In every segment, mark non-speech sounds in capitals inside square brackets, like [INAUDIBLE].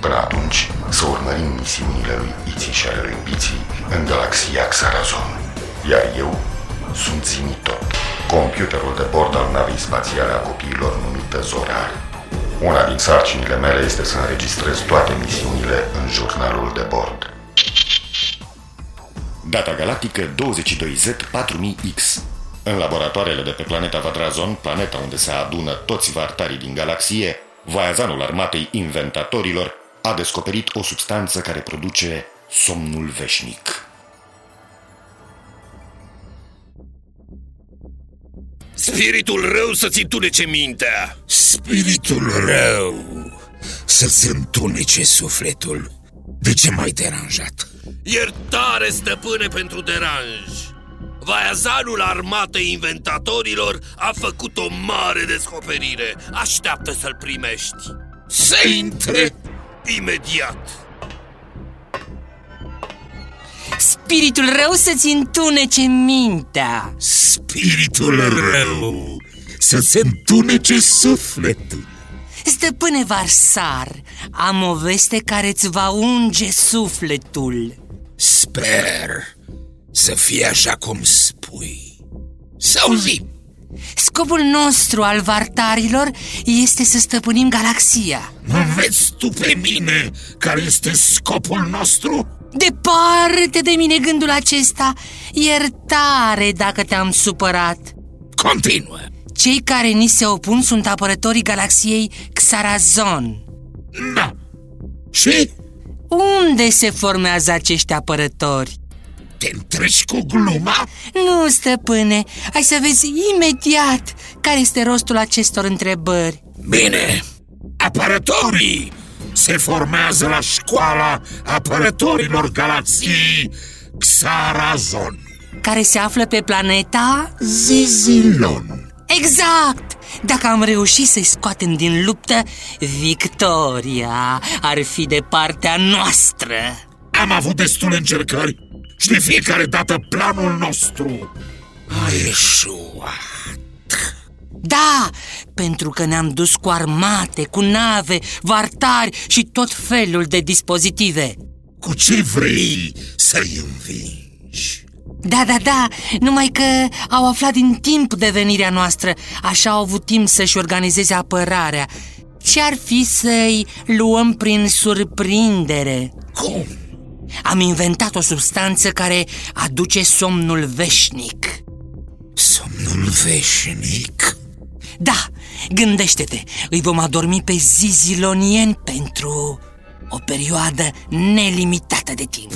Până atunci, să urmărim misiunile lui Iții și ale lui Biții în galaxia Xarazon. Iar eu sunt Zimitot, computerul de bord al navei spațiale a copiilor numită Zorar. Una din sarcinile mele este să înregistrez toate misiunile în jurnalul de bord. Data galactică 22Z4000X În laboratoarele de pe planeta Vadrazon, planeta unde se adună toți vartarii din galaxie, Vaazanul armatei inventatorilor a descoperit o substanță care produce somnul veșnic. Spiritul rău să-ți întunece mintea Spiritul rău să-ți întunece sufletul. De ce m-ai deranjat? Iertare, stăpâne, pentru deranj Vaiazanul armatei inventatorilor a făcut o mare descoperire Așteaptă să-l primești Să intre! Imediat Spiritul rău să-ți întunece mintea Spiritul rău să-ți întunece sufletul. Stăpâne Varsar, am o veste care îți va unge sufletul Sper să fie așa cum spui. Să auzim! Scopul nostru al vartarilor este să stăpânim galaxia Nu vezi tu pe mine care este scopul nostru? Departe de mine gândul acesta Iertare dacă te-am supărat Continuă! Cei care ni se opun sunt apărătorii galaxiei Xarazon Da! Și Unde se formează acești apărători? Te întreci cu gluma? Nu, stăpâne, ai să vezi imediat care este rostul acestor întrebări Bine, apărătorii se formează la școala apărătorilor galaxiei Xarazon. Care se află pe planeta? Zizilon. Exact! Dacă am reușit să-i scoatem din luptă, victoria ar fi de partea noastră Am avut destule încercări și de fiecare dată planul nostru a ieșuat. Da, pentru că ne-am dus cu armate, cu nave, vartari și tot felul de dispozitive Cu ce vrei să-i învingi? Da, da, da, numai că au aflat din timp de venirea noastră Așa au avut timp să-și organizeze apărarea Ce-ar fi să-i luăm prin surprindere? Cum? Am inventat o substanță care aduce somnul veșnic Somnul veșnic? Da, gândește-te, îi vom adormi pe zizilonieni pentru o perioadă nelimitată de timp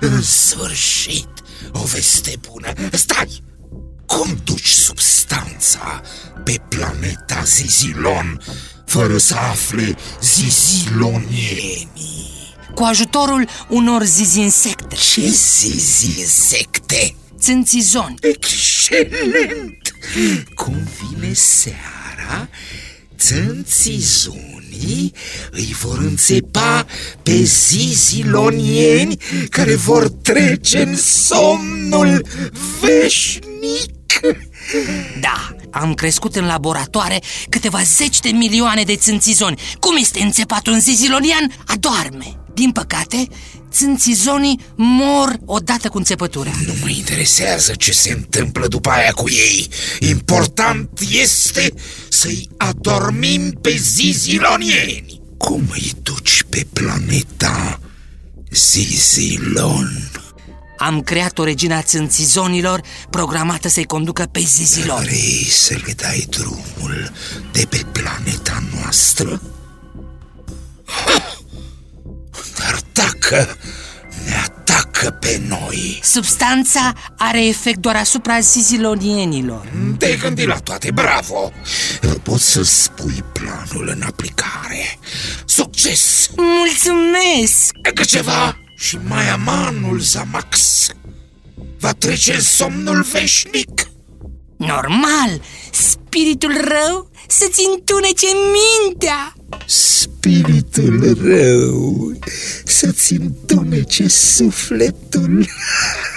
În sfârșit, o veste bună Stai! Cum duci substanța pe planeta Zizilon Fără să afle zizilonienii? Cu ajutorul unor zizinsecte, Ce zizi insecte? țânțizoni Excelent! Cum vine seara, țânțizunii îi vor înțepa pe zizilonieni care vor trece în somnul veșnic. Da, am crescut în laboratoare câteva zeci de milioane de țânțizoni Cum este înțepat un zizilonian? Adoarme Din păcate, țânțizonii mor odată cu înțepătura Nu mă interesează ce se întâmplă după aia cu ei. Important este să-i adormim pe zizilonieni. Cum îi duci pe pe planeta Zizilon. Am creat o regina țânțizonilor programată să-i conducă pe Zizilon Vrei să le dai drumul de pe planeta noastră? Dar dacă ne atacă pe noi Substanța are efect doar asupra zizilonienilor Te-ai gândit la toate, bravo! Poți să spui planul în aplicare Succes! Mulțumesc! Încă ceva și mai amanul Zamax Va trece în somnul veșnic. Normal, spiritul rău să-ți întunece mintea. Spiritul rău să-ți întunece sufletul.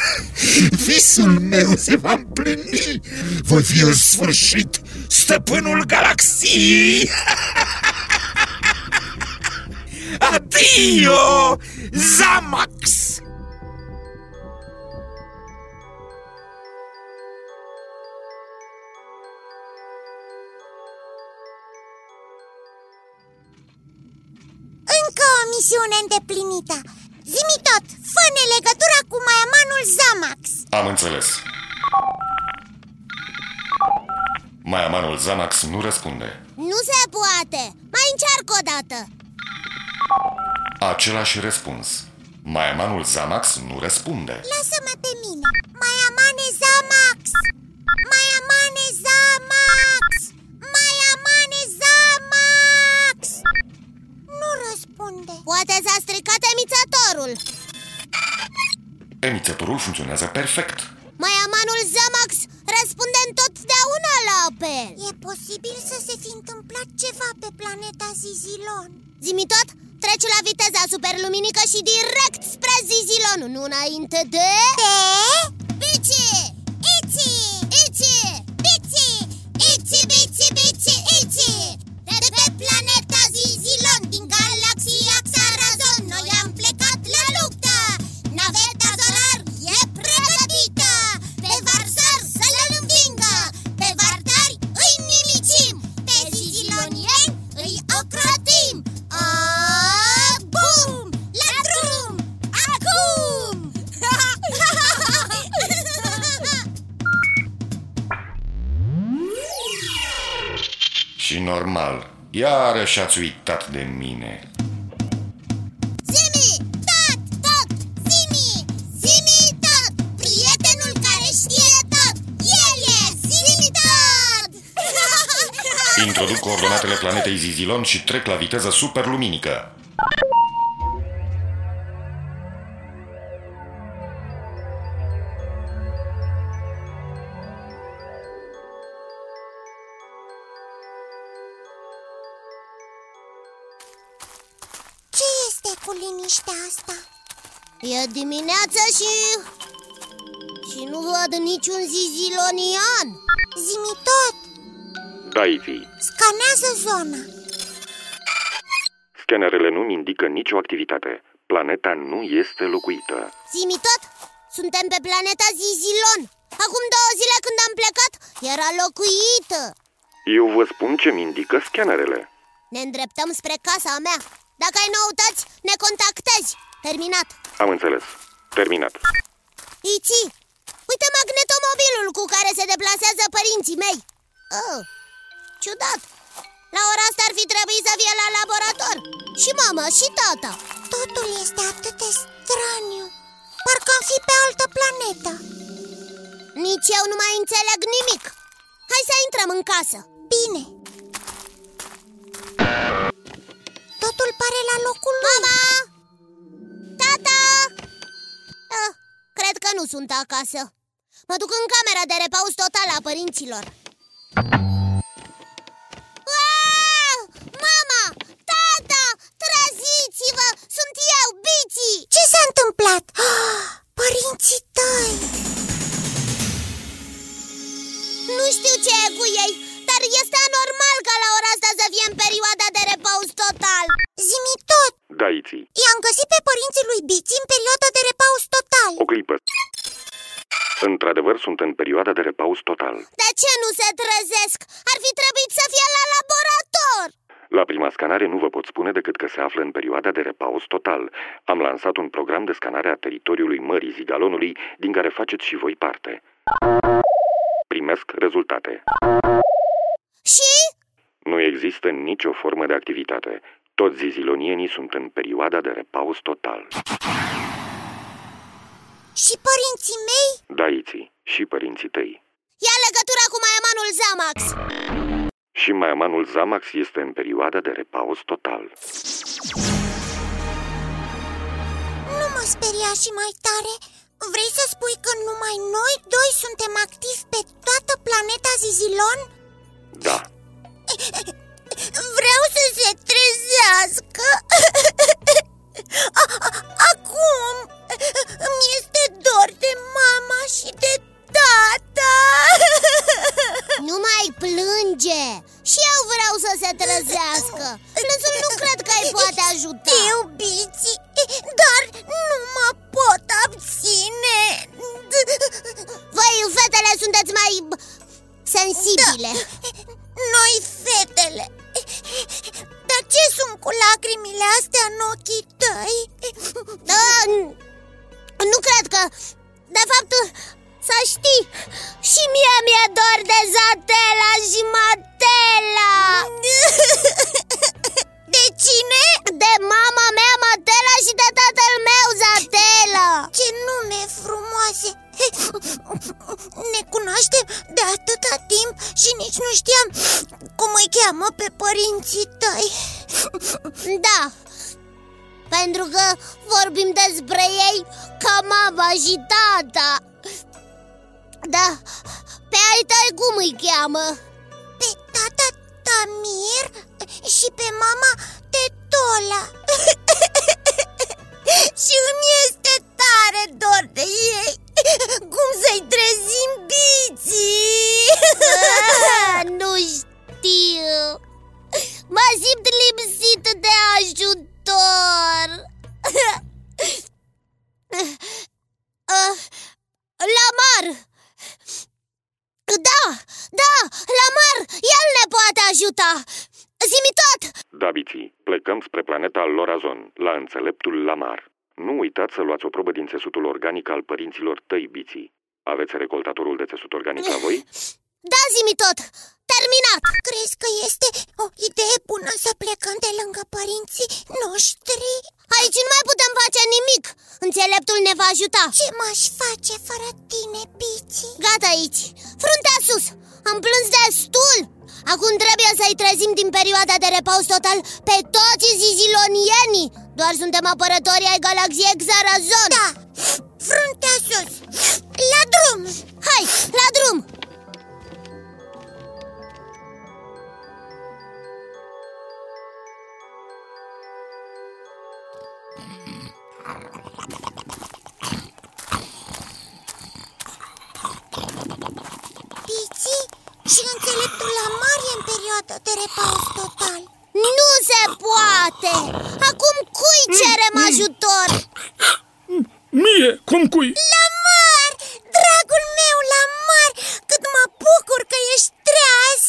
[LAUGHS] Visul meu se va împlini. Voi fi în sfârșit stăpânul galaxiei [LAUGHS] Adio, Zamax! Încă o misiune îndeplinită Zimi tot, fă-ne legătura cu maiamanul Zamax Am înțeles. Maiamanul Zamax nu răspunde. Nu se poate, mai încearcă o dată Același răspuns. Maiamanul Zamax nu răspunde. Lasă-mă pe mine. Maiamane Zamax. Maiamane Zamax. Maiamane Zamax. Nu răspunde. Poate s-a stricat emițătorul. Emițătorul funcționează perfect. Maiamanul Zamax răspunde întotdeauna la apel. E posibil să se fi întâmplat ceva pe planeta Zizilon. Zimi tot, trece la viteza superluminică și direct spre Zizilon Nu înainte de... De? Și normal, iarăși ați uitat de mine. Zimi, tot, tot, Zimi, Zimi tot Prietenul care știe tot El e Zimi tot Introduc coordonatele planetei Zizilon și trec la viteză superluminică. Cu liniștea asta? E dimineața și... Și nu văd niciun zizilonian Zimi tot, Daiți. scanează zona Scanerele nu indică nicio activitate. Planeta nu este locuită. Zimi tot, suntem pe planeta Zizilon Acum două zile când am plecat, era locuită Eu vă spun ce-mi indică scanerele. Ne îndreptăm spre casa mea Dacă ai noutăți, ne contactezi. Terminat. Am înțeles. Terminat. Iți, uite magnetomobilul cu care se deplasează părinții mei. Oh, Ciudat. La ora asta ar fi trebuit să fie la laborator. Și mama și tata. Totul este atât de straniu. Parcă am fi pe altă planetă. Nici eu nu mai înțeleg nimic. Hai să intrăm în casă. Bine Totul pare la locul lui Mama! Tata! Ah, cred că nu sunt acasă Mă duc în camera de repaus total a părinților Wow! Mama! Tata! Treziți-vă! Sunt eu, Bici! Ce s-a întâmplat? Părinții tăi! Nu știu ce e cu ei, dar este anormal ca la ora asta să fie în perioada de repaus total Zimi tot! Daiți. I-am găsit pe părinții lui Bici în perioada de repaus total O clipă. Într-adevăr, sunt în perioada de repaus total. De ce nu se trezesc? Ar fi trebuit să fie la laborator La prima scanare nu vă pot spune decât că se află în perioada de repaus total. Am lansat un program de scanare a teritoriului Mării Zigalonului, din care faceți și voi parte. Primesc rezultate. Și? Nu există nicio formă de activitate. Toți zizilonienii sunt în perioada de repaus total. Și părinții mei? Da, Iții, și părinții tăi. Ia legătura cu Maiamanul Zamax Și Maiamanul Zamax este în perioada de repaus total. Nu mă speria și mai tare Vrei să spui că numai noi doi suntem activi pe toată planeta Zizilon? Da, Vreau să se trezească. A- a- Acum îmi este dor de mama și de tata. Nu mai plânge. Și eu vreau să se trezească. Plânsul nu cred că îi poate ajuta. Eu, Bici, dar nu mă pot abține. Voi, fetele, sunteți mai sensibile. Noi, fetele Dar ce sunt cu lacrimile astea în ochii tăi? Da, nu cred că De fapt, să știi Și mie mi-e dor de Zatela și Matela De cine? De mama mea Matela și de tatăl meu Zatela Ce nume frumoase Ne cunoaștem de atâta timp și nici nu știam cum îi cheamă pe părinții tăi. Da, pentru că vorbim despre ei ca mama și tata. Da, pe ai tăi cum îi cheamă? Pe tata Tamir și pe mama Tetola. [LAUGHS] Și îmi este tare dor înțeleptul Lamar. Nu uitați să luați o probă din țesutul organic al părinților tăi, Biții. Aveți recoltatorul de țesut organic la voi? Da, zimi tot, terminat Crezi că este o idee bună să plecăm de lângă părinții noștri? Aici nu mai putem face nimic Înțeleptul ne va ajuta Ce m-aș face fără tine, Pici? Gata aici, fruntea sus Am plâns destul Acum trebuie să-i trezim din perioada de repaus total pe toți zizilonienii Doar suntem apărătorii ai galaxiei Xarazon. Da, fruntea sus, la drum. Hai, la drum! Pici și înțeleptul la mare în perioadă de repaus total Nu se poate! Acum cui cerem ajutor? Mie, cum cui? Lamar! Dragul meu, Lamar! Cât mă bucur că ești treaz!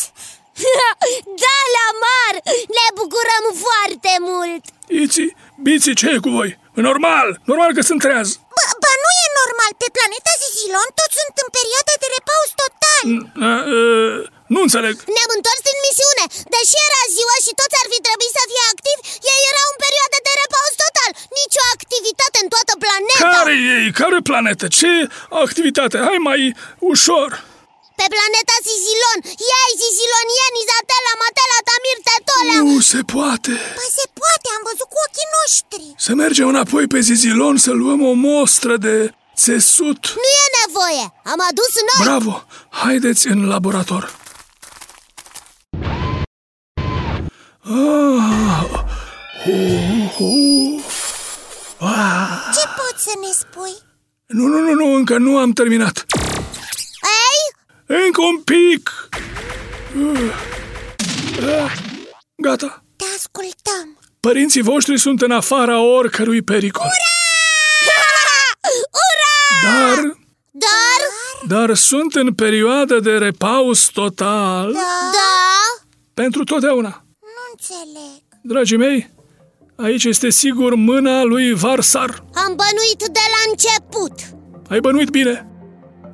[LAUGHS] da, Lamar! Ne bucurăm foarte mult! Iții, biții, ce e cu voi? Normal, normal că sunt treaz Ba, ba nu e normal, pe planeta Zizilon toți sunt în perioada de repaus total A, uh, Nu înțeleg. Ne-am întors din misiune. Deși era ziua și toți ar fi trebuit să fie activi Ei erau în perioadă de repaus total. Nicio activitate în toată planeta. Care ei? Care planetă? Ce activitate? Hai mai ușor. Pe planeta Zizilon. Ei, Zizilonieni, Zatela, Matela, Tamir, Tetola. Nu se poate. Ba se poate, am văzut cu ochii noștri. Să mergem înapoi pe Zizilon să luăm o mostră de țesut. Nu e nevoie, am adus noi. Bravo! Haideți în laborator ah, oh, oh. Ah. Ce poți să ne spui? Nu, nu, nu, nu, încă nu am terminat. Ei, Încă un pic. Ah. Ah. Gata. Te ascultăm. Părinții voștri sunt în afara oricărui pericol. Ura! Dar, Dar, dar sunt în perioadă de repaus total. Da, pentru totdeauna. nu înțeleg. Dragii mei, aici este sigur mâna lui Varsar. Am bănuit de la început. Ai bănuit bine.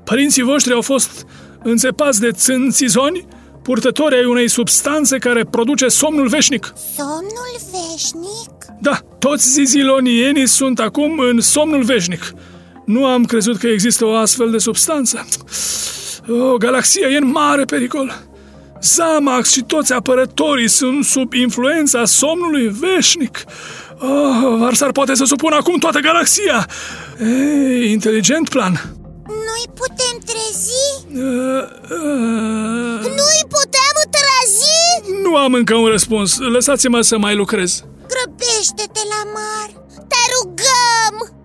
Părinții voștri au fost înțepați de țânțizoni Purtători ai unei substanțe care produce somnul veșnic. Somnul veșnic? Da, toți zizilonienii sunt acum în somnul veșnic. Nu am crezut că există o astfel de substanță. O, galaxia e în mare pericol Zamax și toți apărătorii sunt sub influența somnului veșnic. Oh, Varsar poate să supună acum toată galaxia. Ei, inteligent plan. Noi putem trezi? Uh, uh... Nu-i putem trezi? Nu am încă un răspuns. Lăsați-mă să mai lucrez. Grăbește-te la mar. Te rugăm!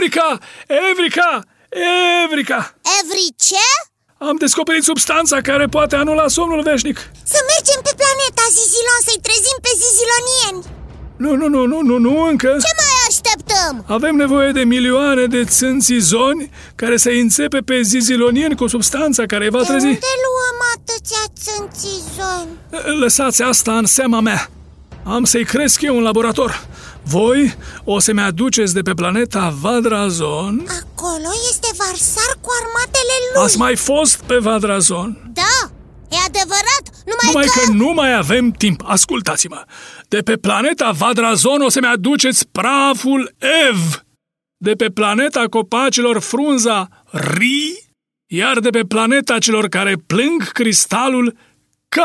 Evrica! Evrica! Evrica! Evri ce? Am descoperit substanța care poate anula somnul veșnic. Să mergem pe planeta Zizilon să-i trezim pe zizilonieni. Nu, nu, nu, nu, nu, nu încă. Ce mai așteptăm? Avem nevoie de milioane de țânțizoni care să înțepe pe zizilonieni cu substanța care îi va trezi. De unde luăm atâția țânțizoni? Lăsați asta în seama mea. Am să-i cresc eu în laborator. Voi o să-mi aduceți de pe planeta Vadrazon. Acolo este Varsar cu armatele lui. Ați mai fost pe Vadrazon? Da, e adevărat, numai, Numai că... că nu mai avem timp, ascultați-mă. De pe planeta Vadrazon o să-mi aduceți praful Ev. De pe planeta copacilor frunza Ri Iar de pe planeta celor care plâng cristalul K.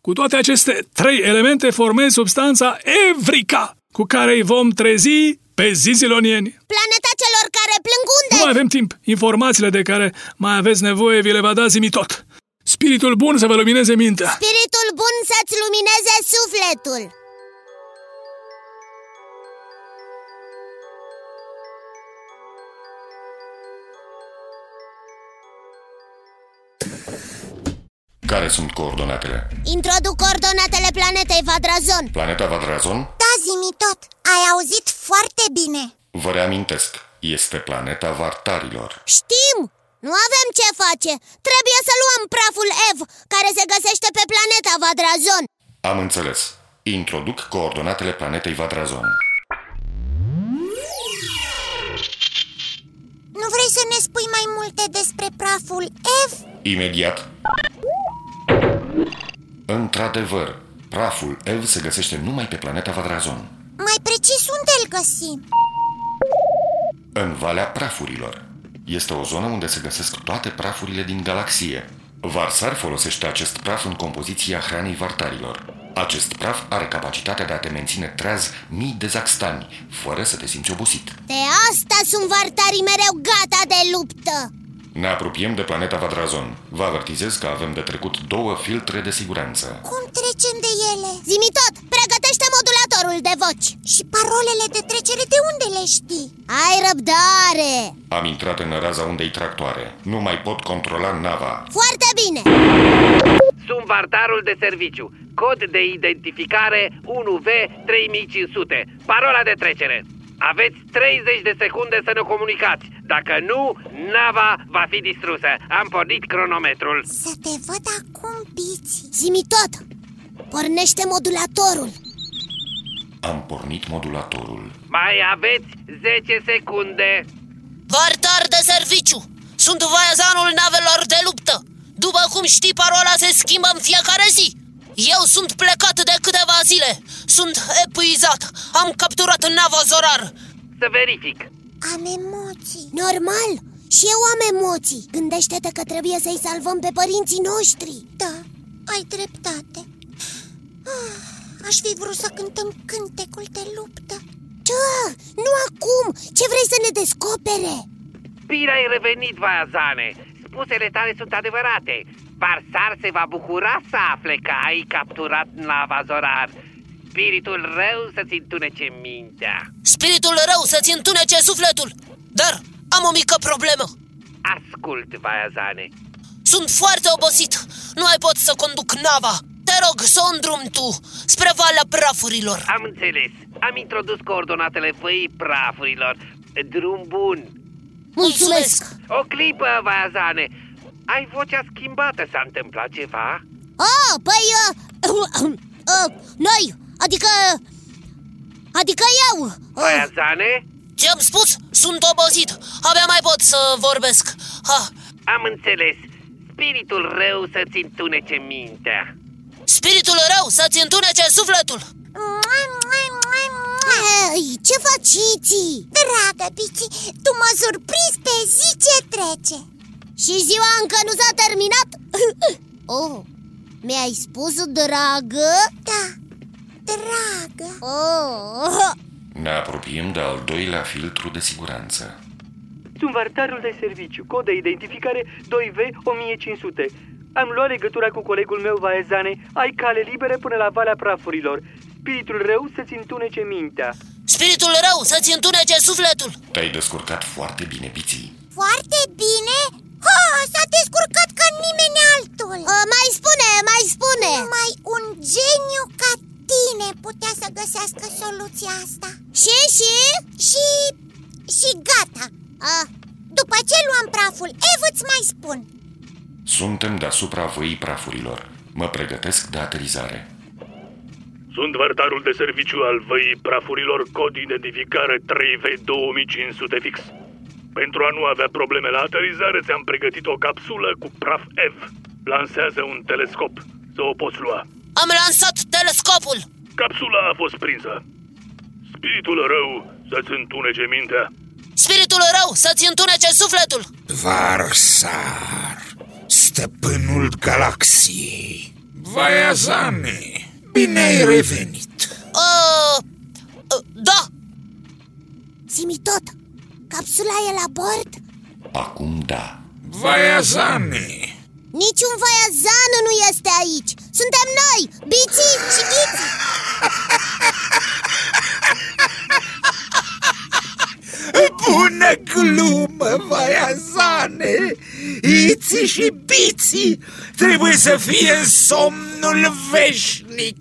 Cu toate aceste trei elemente formez substanța Evrica cu care îi vom trezi pe zizilonieni. Planeta celor care plâng unde? Nu mai avem timp. Informațiile de care mai aveți nevoie vi le va da zimi tot. Spiritul bun să vă lumineze mintea. Spiritul bun să-ți lumineze sufletul. Care sunt coordonatele? Introduc coordonatele planetei Vadrazon Planeta Vadrazon? Da, zimi tot, ai auzit foarte bine Vă reamintesc, este planeta Vartarilor. Știm, nu avem ce face Trebuie să luăm praful Ev Care se găsește pe planeta Vadrazon Am înțeles. Introduc coordonatele planetei Vadrazon. Nu vrei să ne spui mai multe despre praful Ev? Imediat. Într-adevăr, praful Ev se găsește numai pe planeta Vadrazon, Mai precis unde îl găsim? în Valea Prafurilor. Este o zonă unde se găsesc toate prafurile din galaxie. Varsar folosește acest praf în compoziția hranei vartarilor. Acest praf are capacitatea de a te menține treaz mii de zaxtani, fără să te simți obosit. De asta sunt vartarii mereu gata de luptă Ne apropiem de planeta Vadrazon. Vă avertizez că avem de trecut două filtre de siguranță. Cum trecem de ele? Zimi tot, pregătește modulatorul de voci Și parolele de trecere de unde le știi? Ai răbdare! Am intrat în raza undei tractoare. Nu mai pot controla nava. Foarte bine! Sunt vartarul de serviciu. Cod de identificare 1V3500. Parola de trecere. Aveți 30 de secunde să ne comunicați. Dacă nu, nava va fi distrusă. Am pornit cronometrul. Să te văd acum, Biți Zimi tot, pornește modulatorul Am pornit modulatorul. Mai aveți 10 secunde. Vartar de serviciu! Sunt vaiazanul navelor de luptă! După cum știi, parola se schimbă în fiecare zi! Eu sunt plecat de câteva zile! Sunt epuizat! Am capturat nava Zorar! Să verific. Am emoții Normal, și eu am emoții Gândește-te că trebuie să-i salvăm pe părinții noștri Da, ai dreptate ah, Aș fi vrut să cântăm cântecul de luptă Ce? Nu acum! Ce vrei să ne descopere? Bine ai revenit, Vaiazane. Spusele tale sunt adevărate. Varsar se va bucura să afle că ai capturat nava Zorar. Spiritul rău să-ți întunece mintea. Spiritul rău să-ți întunece sufletul! Dar am o mică problemă! Ascult, Vaiazane. Sunt foarte obosit! Nu mai pot să conduc nava! Te rog, să o îndrum tu, spre Valea Prafurilor Am înțeles. Am introdus coordonatele văii prafurilor. Drum bun. Mulțumesc! O clipă, Vaiazane. Ai vocea schimbată, s-a întâmplat ceva? Oh, păi, uh, uh, uh, noi, adică, adică eu Vaiazane? Ce-am spus? Sunt obosit, abia mai pot să vorbesc ha. Am înțeles. Spiritul rău să-ți întunece mintea. Spiritul rău să-ți întunece sufletul Ei, Ce faci, Iți? Dragă, Pici, tu mă surprinzi pe zi ce trece Și ziua încă nu s-a terminat? [LAUGHS] oh, mi-ai spus dragă? Da, dragă oh. Ne apropiem de al doilea filtru de siguranță. Sunt vartarul de serviciu, cod de identificare 2V1500. Am luat legătura cu colegul meu Vaezane, ai cale liberă până la Valea Prafurilor. Spiritul rău să-ți întunece mintea. Spiritul rău să-ți întunece sufletul Te-ai descurcat foarte bine, Biții. Foarte bine? Oh, s-a descurcat ca nimeni altul uh, Mai spune, mai spune Numai un geniu ca tine putea să găsească soluția asta Și, și? Și, și gata uh, După ce luăm praful, Ev îți mai spun Suntem deasupra văii prafurilor. Mă pregătesc de aterizare. Sunt vărtarul de serviciu al văii prafurilor, cod identificare 3V2500 fix. Pentru a nu avea probleme la aterizare, ți-am pregătit o capsulă cu praf F. Lansează un telescop, să o poți lua. Am lansat telescopul Capsula a fost prinsă. Spiritul rău să-ți întunece mintea. Spiritul rău să-ți întunece sufletul Varsar, stăpânul galaxiei Vaiazane, bine ai revenit uh, uh, Da, Zi-mi tot, capsula e la bord? Acum da. Vaiazane, Niciun vaiazan nu este aici Suntem noi, Biții și Ghiți [LAUGHS] bună glumă, Vaiazane! Iții și biții trebuie să fie în somnul veșnic!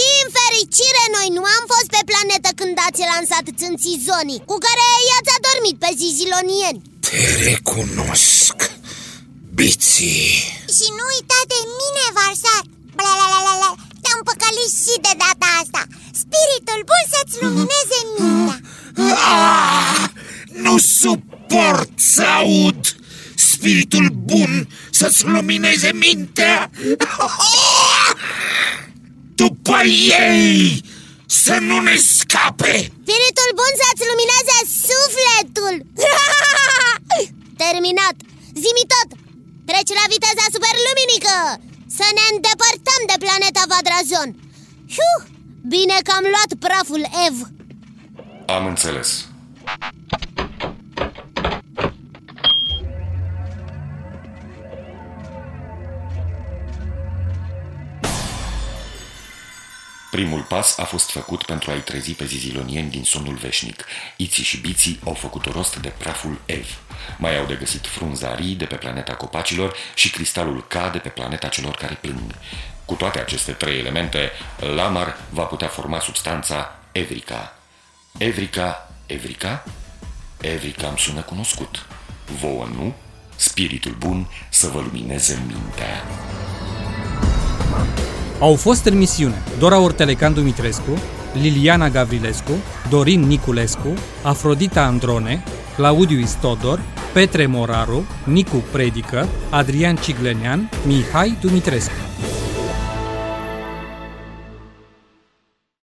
Din fericire, noi nu am fost pe planetă când ați lansat țânțizonii Cu care i-ați adormit pe zizilonieni Te recunosc, biții. Și nu uita de mine, Varsar. Blalalala. Te-am păcălit și de data suport să aud spiritul bun să-ți lumineze mintea. [LAUGHS] După ei să nu ne scape. Spiritul bun să-ți lumineze sufletul. [LAUGHS] Terminat. Zimi tot. Treci la viteza superluminică. Să ne îndepărtăm de planeta Vadrazon Hiu, Bine că am luat praful Ev. Am înțeles. Primul pas a fost făcut pentru a-i trezi pe zizilonieni din somnul veșnic. Iții și biții au făcut rost de praful Ev. Mai au de găsit frunza Ri de pe planeta copacilor și cristalul K de pe planeta celor care plâng. Cu toate aceste trei elemente, Lamar va putea forma substanța Evrica. Evrica, Evrica? Evrica îmi sună cunoscut. Vouă nu? Spiritul bun să vă lumineze mintea. Au fost în misiune Dora Ortelecan Dumitrescu, Liliana Gavrilescu, Dorin Niculescu, Afrodita Androne, Claudiu Istodor, Petre Moraru, Nicu Predică, Adrian Ciglenean, Mihai Dumitrescu.